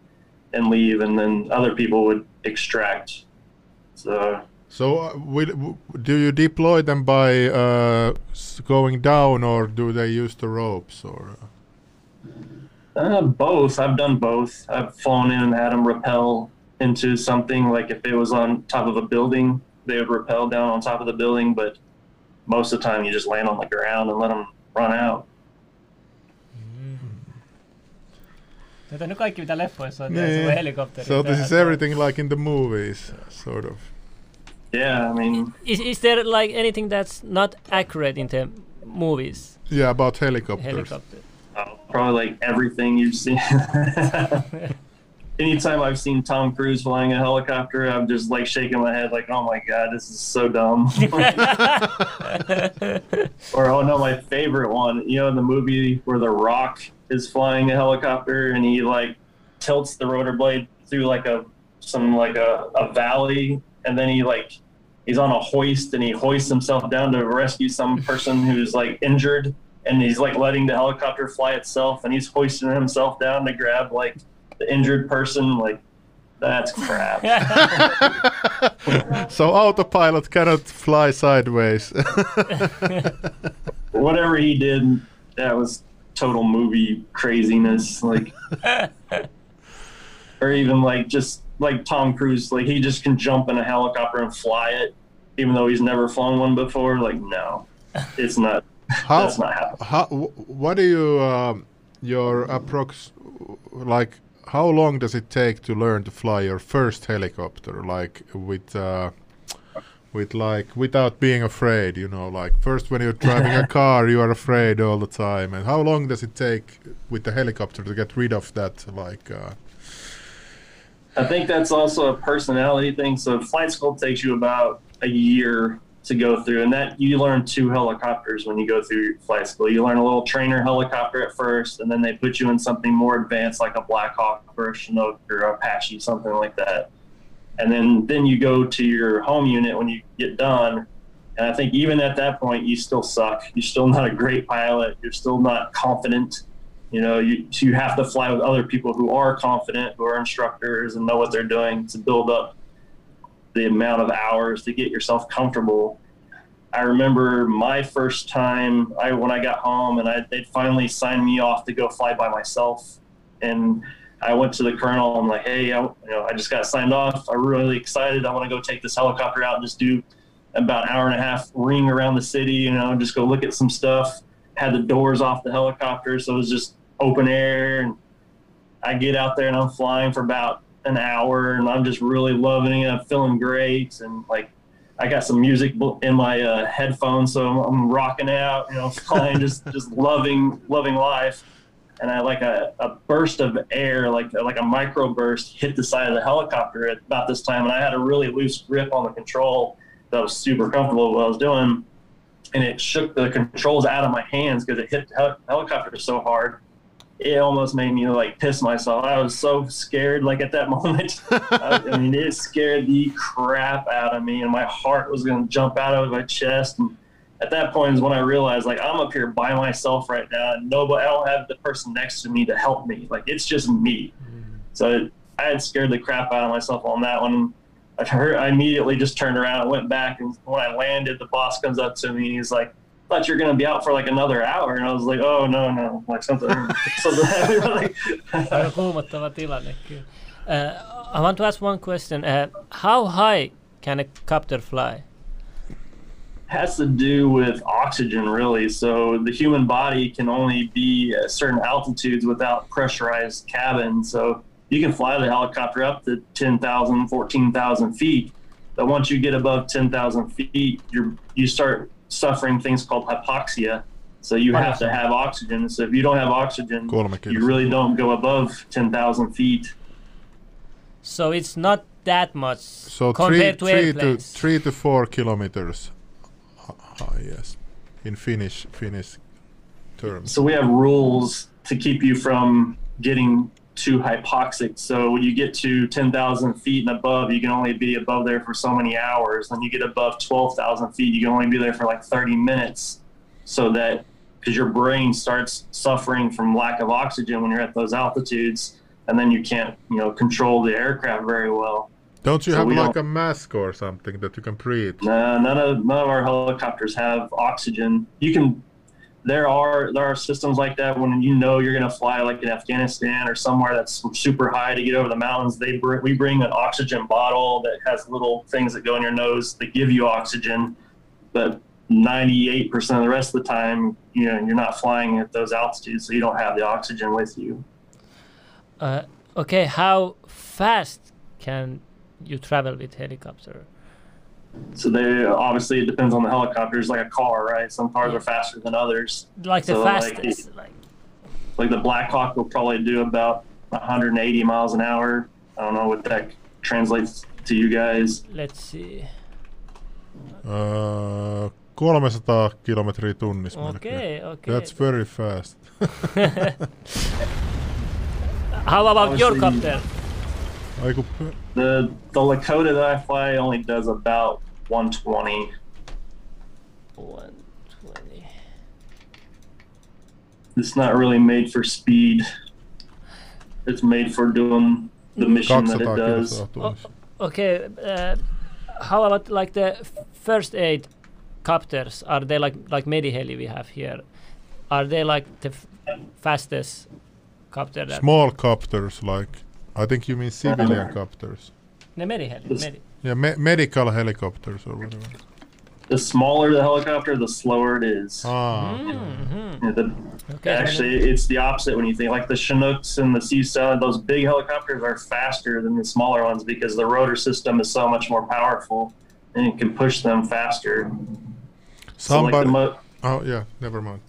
and leave, and then other people would extract. So So, uh, will, w- do you deploy them by uh, going down, or do they use the ropes? Or uh, uh, both. I've done both. I've flown in and had them rappel into something. Like if it was on top of a building, they would rappel down on top of the building. But most of the time, you just land on the ground and let them run out. Tätä nyt kaikki mitä leffoissa on, Niin. se helikopteri. so this is everything like in the movies, sort of. Yeah, I mean, Is, is there like anything that's not accurate in the movies? Yeah, about helicopters. Helicopter. uh, probably like everything you've seen. (laughs) Anytime I've seen Tom Cruise flying a helicopter, I'm just like shaking my head, like, "Oh my god, this is so dumb." (laughs) or oh no, my favorite one, you know, in the movie where The Rock is flying a helicopter and he like tilts the rotor blade through like a some like a, a valley, and then he like he's on a hoist and he hoists himself down to rescue some person who's like injured and he's like letting the helicopter fly itself and he's hoisting himself down to grab like the injured person like that's crap. (laughs) (laughs) So autopilot cannot fly sideways. (laughs) whatever he did that was total movie craziness like or even like just like tom cruise like he just can jump in a helicopter and fly it even though he's never flown one before like no. It's not how, that's not happening. How, what do you, um, your approx, like, how long does it take to learn to fly your first helicopter? Like, with, uh, with like, without being afraid, you know, like, first when you're driving a (laughs) car, you are afraid all the time. And how long does it take with the helicopter to get rid of that, like, uh, I think that's also a personality thing. So flight school takes you about a year to go through, and that you learn two helicopters when you go through flight school. You learn a little trainer helicopter at first, and then they put you in something more advanced like a Black Hawk or a Chinook or Apache, something like that. And then then you go to your home unit when you get done. And I think even at that point, you still suck. You're still not a great pilot. You're still not confident. You know, you so you have to fly with other people who are confident, who are instructors and know what they're doing to build up the amount of hours to get yourself comfortable. I remember my first time I when I got home and I they'd finally signed me off to go fly by myself, and I went to the colonel. I'm like, hey, I, you know, I just got signed off. I'm really excited. I want to go take this helicopter out and just do about an hour and a half ring around the city. You know, just go look at some stuff. Had the doors off the helicopter, so it was just open air. And I get out there and I'm flying for about an hour, and I'm just really loving it. I'm feeling great, and like I got some music in my uh, headphones, so I'm, I'm rocking out, you know, (laughs) flying, just just loving loving life. And I like a, a burst of air, like like a micro burst, hit the side of the helicopter at about this time, and I had a really loose grip on the control that was super comfortable with what I was doing, and it shook the controls out of my hands because it hit the helicopter so hard. It almost made me like piss myself. I was so scared, like at that (laughs) moment. I, I mean, it scared the crap out of me, and my heart was going to jump out of my chest. And at that point is when I realized, like, I'm up here by myself right now, and nobody, I don't have the person next to me to help me. Like, it's just me. Mm. So I had scared the crap out of myself on that one. I heard, I immediately just turned around and went back, and when I landed, the boss comes up to me and he's like. Thought you're gonna be out for like another hour, and I was like, "Oh no, no, like something, (laughs) something." (laughs) like, Aika kuumottava tilanne kyllä. Uh, I want to ask one question. Uh, how high can a copter fly? has to do with oxygen really so the human body can only be at certain altitudes without pressurized cabin so you can fly the helicopter up to 10,000 14,000 feet but once you get above 10,000 feet you you start suffering things called hypoxia. So you have to have oxygen. So if you don't have oxygen you really don't go above 10,000 feet. So it's not that much So three, compared to three to airplanes. three to four kilometers. Hi- high, yes, in Finnish Finnish terms. So we have rules to keep you from getting too hypoxic. So when you get to 10,000 feet and above, you can only be above there for so many hours. Then you get above 12,000 feet, you can only be there for like 30 minutes. So that because your brain starts suffering from lack of oxygen when you're at those altitudes, and then you can't, you know, control the aircraft very well. Don't you So have like a mask or something that you can breathe? No, none of none of our helicopters have oxygen. You can. There are there are systems like that when you know you're going to fly like in Afghanistan or somewhere that's super high to get over the mountains. They bring, we bring an oxygen bottle that has little things that go in your nose that give you oxygen, but 98% of the rest of the time, you know, you're not flying at those altitudes, so you don't have the oxygen with you. Uh, okay, how fast can you travel with helicopter? So they obviously it depends on the helicopters, like a car, right? Some cars are faster than others. Like the So, fastest? Like, like the Black Hawk will probably do about 180 miles an hour. I don't know what that translates to you guys. let's see. Uh, 300 kilometriä tunnissa melkein. Okay, okay. That's very fast. (laughs) How about your Obviously- copter? Ai kun p- The the Lakota that I fly only does about 120. 120. It's not really made for speed. It's made for doing the mission that it does. kilometriä tunnissa. Okay, uh, how about like the first aid copters? Are they like like Mediheli we have here? Are they like the f- fastest copter that Small copters like, I think you mean civilian copters. the Mediheli? This- Medi- Yeah, me- medical helicopters or whatever. The smaller the helicopter, the slower it is. Ah, okay. Mhm. Yeah, the, Okay, actually, it's the opposite when you think like the Chinooks and the Sea Those big helicopters are faster than the smaller ones because the rotor system is so much more powerful and it can push them faster. So like Somebody. the, oh yeah, never mind.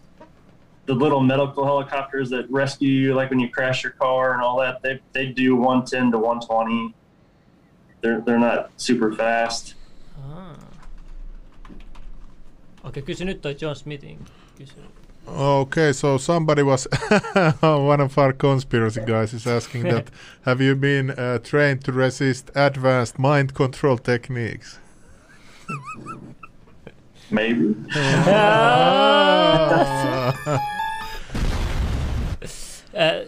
The little medical helicopters that rescue you, like when you crash your car and all that, they they do 110 to 120. They're they're not super fast. Ah. Okei, kysy nyt toi John Smithin. Kysy. Okay, so somebody was (laughs) one of our conspiracy guys is asking (laughs) that have you been uh, trained to resist advanced mind control techniques? Maybe. (laughs) Uh,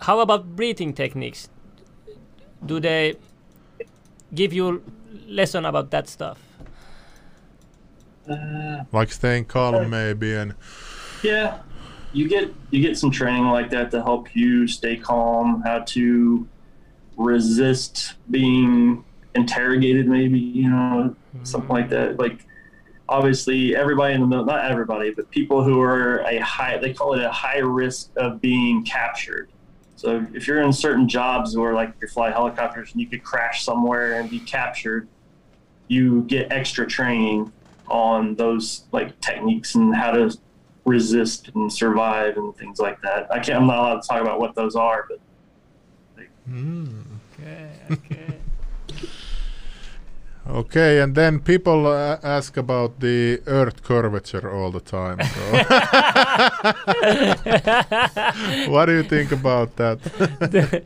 how about breathing techniques? Do they give you lesson about that stuff? like staying calm maybe and Yeah, you get you get some training like that to help you stay calm, how to resist being interrogated, maybe you know something like that. Like obviously, everybody in the middle, not everybody, but people who are a high, they call it a high risk of being captured. So if you're in certain jobs where like you fly helicopters and you could crash somewhere and be captured, you get extra training on those like techniques and how to resist and survive and things like that. I can't. I'm not allowed to talk about what those are, but hmm. Okay, okay. Okay and then people uh, ask about the earth curvature all the time so. (laughs) (laughs) What do you think about that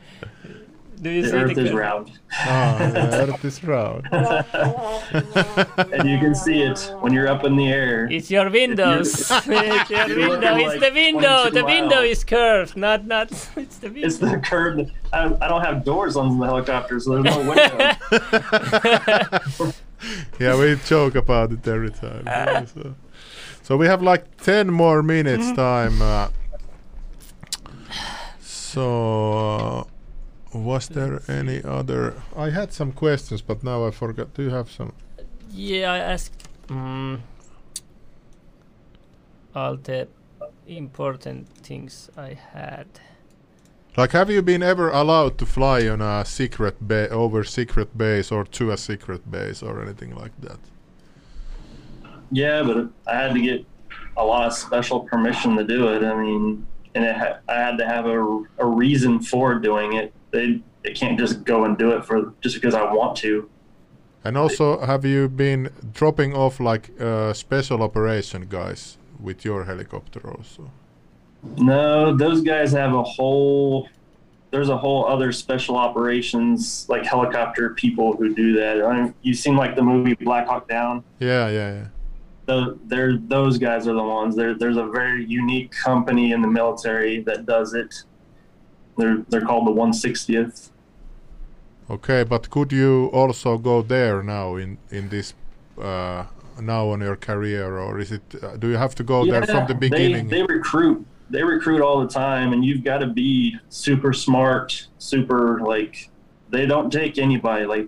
Do you the see Earth the is round, ah, the earth is round (laughs) and you can see it when you're up in the air. It's your windows. (laughs) it's your window. It's like the window. 22 The window miles. is curved, not not. (laughs) It's the window. It's the curve. I, I don't have doors on the helicopter, so there's no window. yeah we joke about it every time so, so we have like 10 more minutes time uh, so uh, was there any other i had some questions but now i forgot do you have some Yeah, I asked mm, all the important things I had. like have you been ever allowed to fly on a secret ba- over secret base or to a secret base or anything like that yeah, but I had to get a lot of special permission to do it. I mean, and it ha- I had to have a, a reason for doing it. They they can't just go and do it for just because I want to. And also, have you been dropping off like uh, special operation guys with your helicopter also? No, those guys have a whole. There's a whole other special operations like helicopter people who do that. I mean, you seen like the movie Black Hawk Down. Yeah, yeah, yeah. The, they're those guys are the ones. There, there's a very unique company in the military that does it. They're they're called the 160th. Okay, but could you also go there now in in this uh, now on your career, or is it? Uh, do you have to go there from the beginning? They, recruit. They recruit all the time, and you've got to be super smart, super like. They don't take anybody. Like,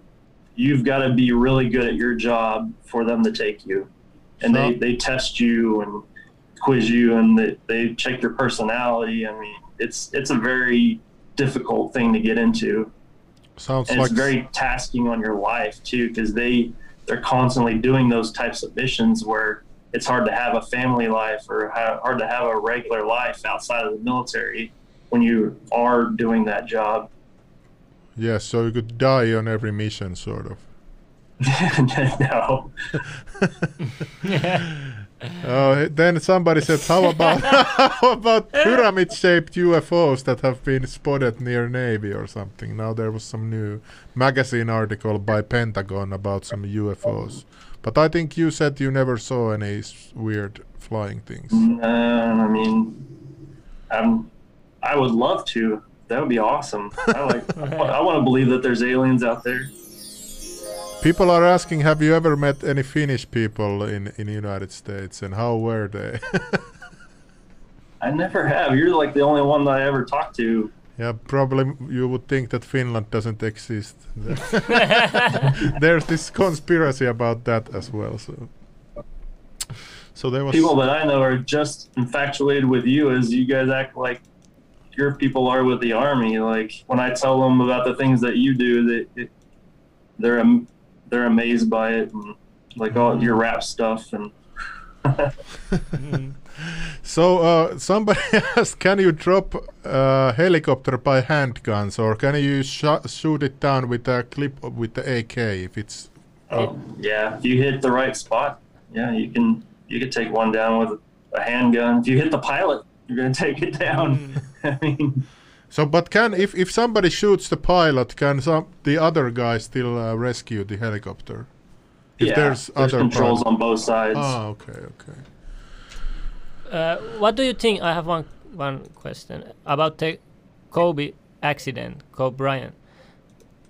you've got to be really good at your job for them to take you, and they they test you and quiz you, and they, they check your personality. I mean, it's it's a very difficult thing to get into. Sounds and like it's very tasking on your life too because they they're constantly doing those types of missions where it's hard to have a family life or ha- hard to have a regular life outside of the military when you are doing that job. Yeah, So you could die on every mission, sort of. (laughs) no (laughs) (laughs) Uh, then somebody said, "How about (laughs) how about pyramid-shaped UFOs that have been spotted near Navy or something?" Now there was some new magazine article by Pentagon about some UFOs, but I think you said you never saw any s- weird flying things. uh, i mean i'm i would love to that would be awesome i like i (laughs) want to believe that there's aliens out there People are asking, "Have you ever met any Finnish people in in United States, and how were they?" (laughs) i never have you're like the only one that i ever talked to Yeah, probably you would think that Finland doesn't exist. (laughs) (laughs) There's this conspiracy about that as well. So, so there was people that I know are just infatuated with you as you guys act like your people are with the army. Like when I tell them about the things that you do, that it, they're am- they're amazed by it and like all your rap stuff and (laughs) So uh, somebody (laughs) asked, can you drop a helicopter by handguns, or can you sh- shoot it down with a clip with the AK if it's oh yeah, if you hit the right spot, yeah, you can you can take one down with a handgun. If you hit the pilot, you're gonna take it down. (laughs) I mean, so? But can if if somebody shoots the pilot, can some the other guy still uh, rescue the helicopter? If yeah, there's there's, other controls pilot- on both sides. Ah, okay, okay. Uh, what do you think? I have one one question about the Kobe accident, Kobe Bryant.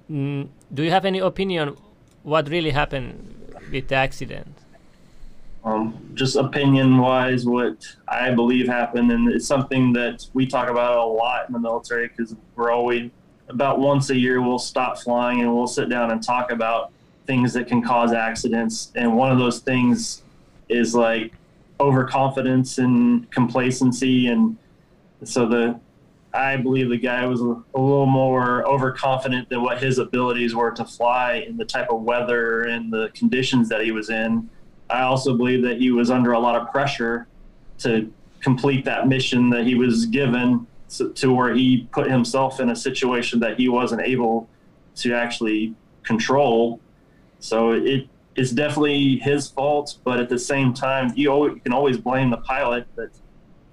Mm, do you have any opinion what really happened with the accident? Um, just opinion wise, what I believe happened, and it's something that we talk about a lot in the military because we're always about once a year we'll stop flying and we'll sit down and talk about things that can cause accidents, and one of those things is like overconfidence and complacency, and so the I believe the guy was a, a little more overconfident than what his abilities were to fly in the type of weather and the conditions that he was in. I also believe that he was under a lot of pressure to complete that mission that he was given to where he put himself in a situation that he wasn't able to actually control. So it it's definitely his fault, but at the same time, you, always, you can always blame the pilot that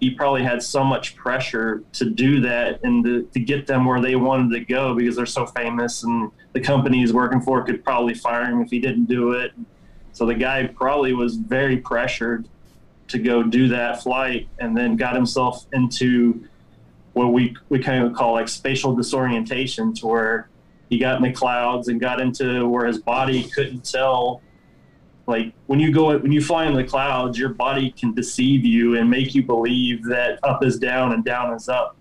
he probably had so much pressure to do that and to, to get them where they wanted to go because they're so famous and the company he's working for could probably fire him if he didn't do it. So the guy probably was very pressured to go do that flight and then got himself into what we, we kind of call like spatial disorientation to where he got in the clouds and got into where his body couldn't tell. Like when you go when you fly in the clouds your body can deceive you and make you believe that up is down and down is up.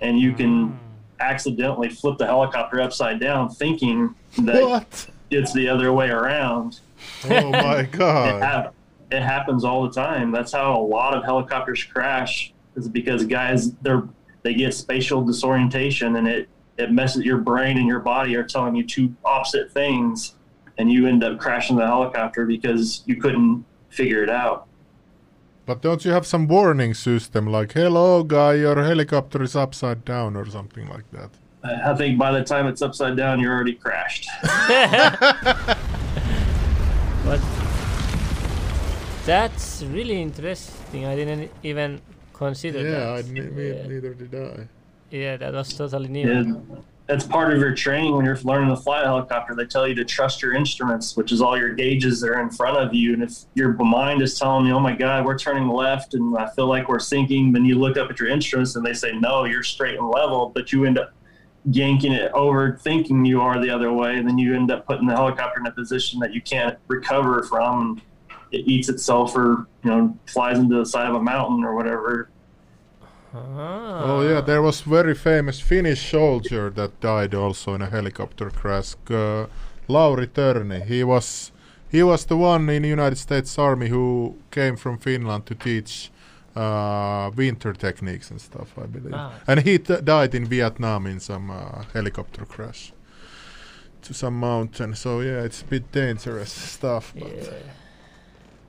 And you can hmm. accidentally flip the helicopter upside down thinking that (laughs) What? it's the other way around Oh my (laughs) it, god! hap- it happens all the time that's how a lot of helicopters crash is because guys they're they get spatial disorientation and it it messes your brain and your body are telling you two opposite things and you end up crashing the helicopter because you couldn't figure it out But don't you have some warning system like "Hello, guy, your helicopter is upside down" or something like that? i think by the time it's upside down you're already crashed (laughs) (laughs) that's really interesting. I didn't even consider Yeah, I, that. ne- me, yeah. neither did I. yeah, that was totally new. Yeah, that's part of your training when you're learning to fly a helicopter. They tell you to trust your instruments, which is all your gauges that are in front of you. And if your mind is telling you, "Oh my God, we're turning left," and I feel like we're sinking, then you look up at your instruments and they say, "No, you're straight and level," but you end up yanking it over, thinking you are the other way, and then you end up putting the helicopter in a position that you can't recover from. It eats itself, or you know, flies into the side of a mountain or whatever. Ah. Oh yeah, there was very famous Finnish soldier that died also in a helicopter crash. Uh, Lauri Törni. He was he was the one in United States Army who came from Finland to teach uh, winter techniques and stuff, I believe. Ah. And he t- died in Vietnam in some uh, helicopter crash to some mountain. So yeah, it's a bit dangerous (laughs) stuff. But Yeah.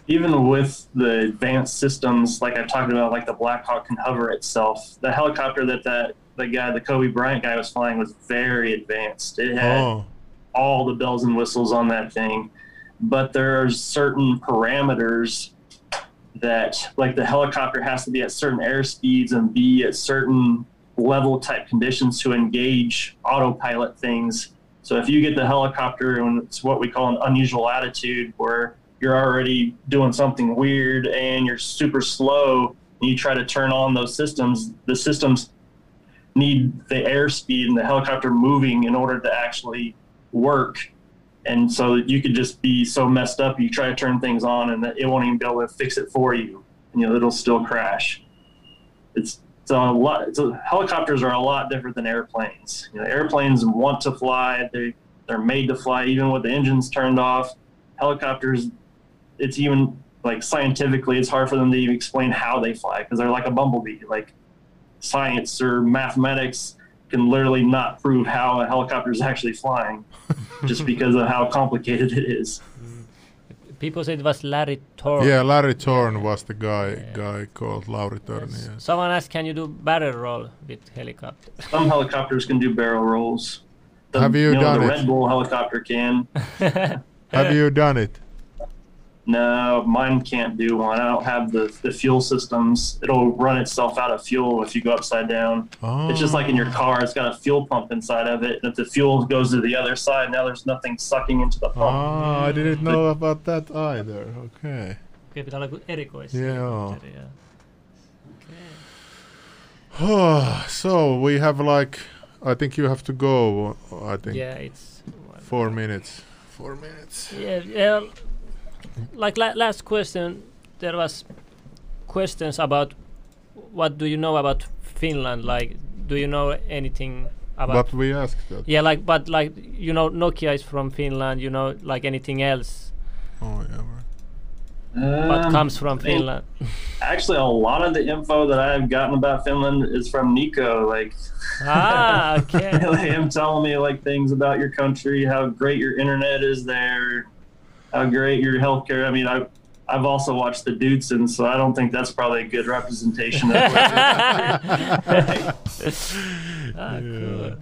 Even with the advanced systems, like I've talked about, like the Black Hawk can hover itself. The helicopter that that the guy, the Kobe Bryant guy, was flying was very advanced. It had Oh, all the bells and whistles on that thing, but there are certain parameters that, like the helicopter has to be at certain air speeds and be at certain level type conditions to engage autopilot things. So if you get the helicopter and it's what we call an unusual attitude, where you're already doing something weird and you're super slow, and you try to turn on those systems, the systems need the airspeed and the helicopter moving in order to actually work. And so you could just be so messed up, you try to turn things on and it won't even be able to fix it for you. And, you know, it'll still crash. It's, a lot. Helicopters are a lot different than airplanes. You know, airplanes want to fly. They they're made to fly even with the engines turned off. Helicopters, it's even like scientifically, it's hard for them to even explain how they fly because they're like a bumblebee. Like science or mathematics can literally not prove how a helicopter is actually flying (laughs) just because of how complicated it is. Mm. People say it was Larry Thor. yeah, Larry Thorne was the guy guy called Larry Törni. Yes. Someone asked, can you do barrel roll with helicopter? Some helicopters can do barrel rolls. The, Have you know, done the it? Red Bull helicopter can. (laughs) Have you done it? No, mine can't do one. I don't have the, the fuel systems. It'll run itself out of fuel if you go upside down. Oh. It's just like in your car, it's got a fuel pump inside of it. And if the fuel goes to the other side, now there's nothing sucking into the pump. Ah, I didn't know about that either. Okay. Okei, pitää olla joku erikois. Joo. Joo. so we have like, I think you have to go. I think Yeah, it's... four minutes. Four minutes. Yeah, yeah, like la- last question, there was questions about what do you know about Finland? Like, do you know anything about? But we asked that. yeah, like, but like, you know, Nokia is from Finland. You know, like anything else Oh yeah. Right. what Um, comes from I Finland? Actually, a lot of the info that I've gotten about Finland is from Nico. Like, ah, (laughs) okay. him telling me like things about your country, how great your internet is there, how great your healthcare. I mean, I. I've also watched the Dudesons, and so I don't think that's probably a good representation of what (laughs) ah, cool.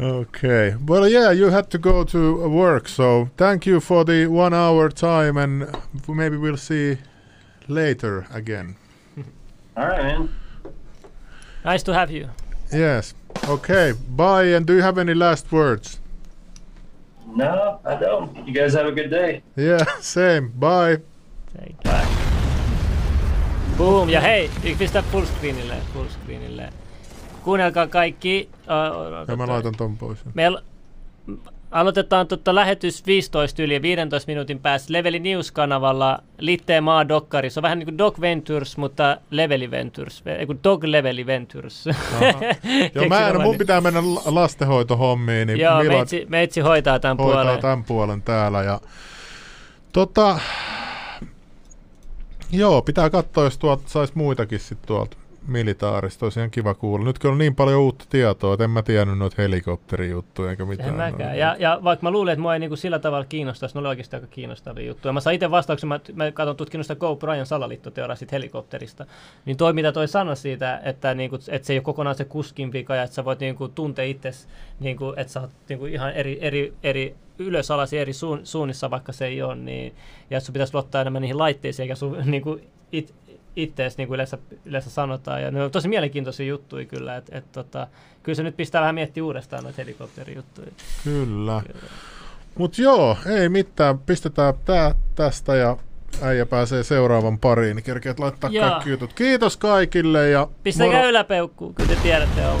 Okay. Well, yeah, you had to go to work, so thank you for the one hour time, and maybe we'll see later again. (laughs) All right, man. Nice to have you. Yes. Okay. Bye. And do you have any last words? No, I don't. You guys have a good day. Yeah. Same. Bye. Thank you. Boom, ja hei, pistä fullscreenille, fullscreenille. Kuunnelkaa kaikki. Uh, Ja mä laitan ton pois. Me al- aloitetaan tota lähetys 15 yli 15 minuutin päästä Leveli News-kanavalla Litteen maa Dokkari. Se on vähän niin kuin Dog Ventures, mutta Leveli Ventures. Ei kun Dog Leveli Ventures. (laughs) Joo, mä en, mun pitää mennä la- lastenhoitohommiin, niin Joo, Milan meitsi, meitsi hoitaa tämän hoitaa puolen. tämän puolen täällä. Ja, tota, joo, pitää katsoa, jos tuolta saisi muitakin sit tuolta militaarista. Olisi ihan kiva kuulla. Nyt kun on niin paljon uutta tietoa, että en mä tiennyt noita helikopterijuttuja eikä mitään. En mäkään. Ja, ja vaikka mä luulin, että mua ei niinku sillä tavalla kiinnostaisi, ne oli oikeasti aika kiinnostavia juttuja. Mä sain itse vastauksen, mä, mä katson tutkinut sitä Go Brian salaliittoteoriaa siitä helikopterista. Niin toi, mitä toi sanoi siitä, että, niinku, että se ei ole kokonaan se kuskin vika ja että sä voit niinku, tuntea itsesi, niinku, että sä oot niinku, ihan eri, eri, eri ylös alas eri suun, suunnissa, vaikka se ei ole, niin, ja sun pitäisi luottaa enemmän niihin laitteisiin, eikä sun (laughs) niinku, it, ittees, niin kuin yleensä, yleensä sanotaan. Ja ne on tosi mielenkiintoisia juttuja kyllä, että et, tota, kyllä se nyt pistää vähän miettiä uudestaan noita helikopterijuttuja. Kyllä. Mutta joo, ei mitään. Pistetään tää tästä ja äijä pääsee seuraavan pariin, niin kerkeät laittaa kaikki jutut. Kiitos kaikille ja Pistäkää moro- yläpeukkuun, kyllä te tiedätte Owen.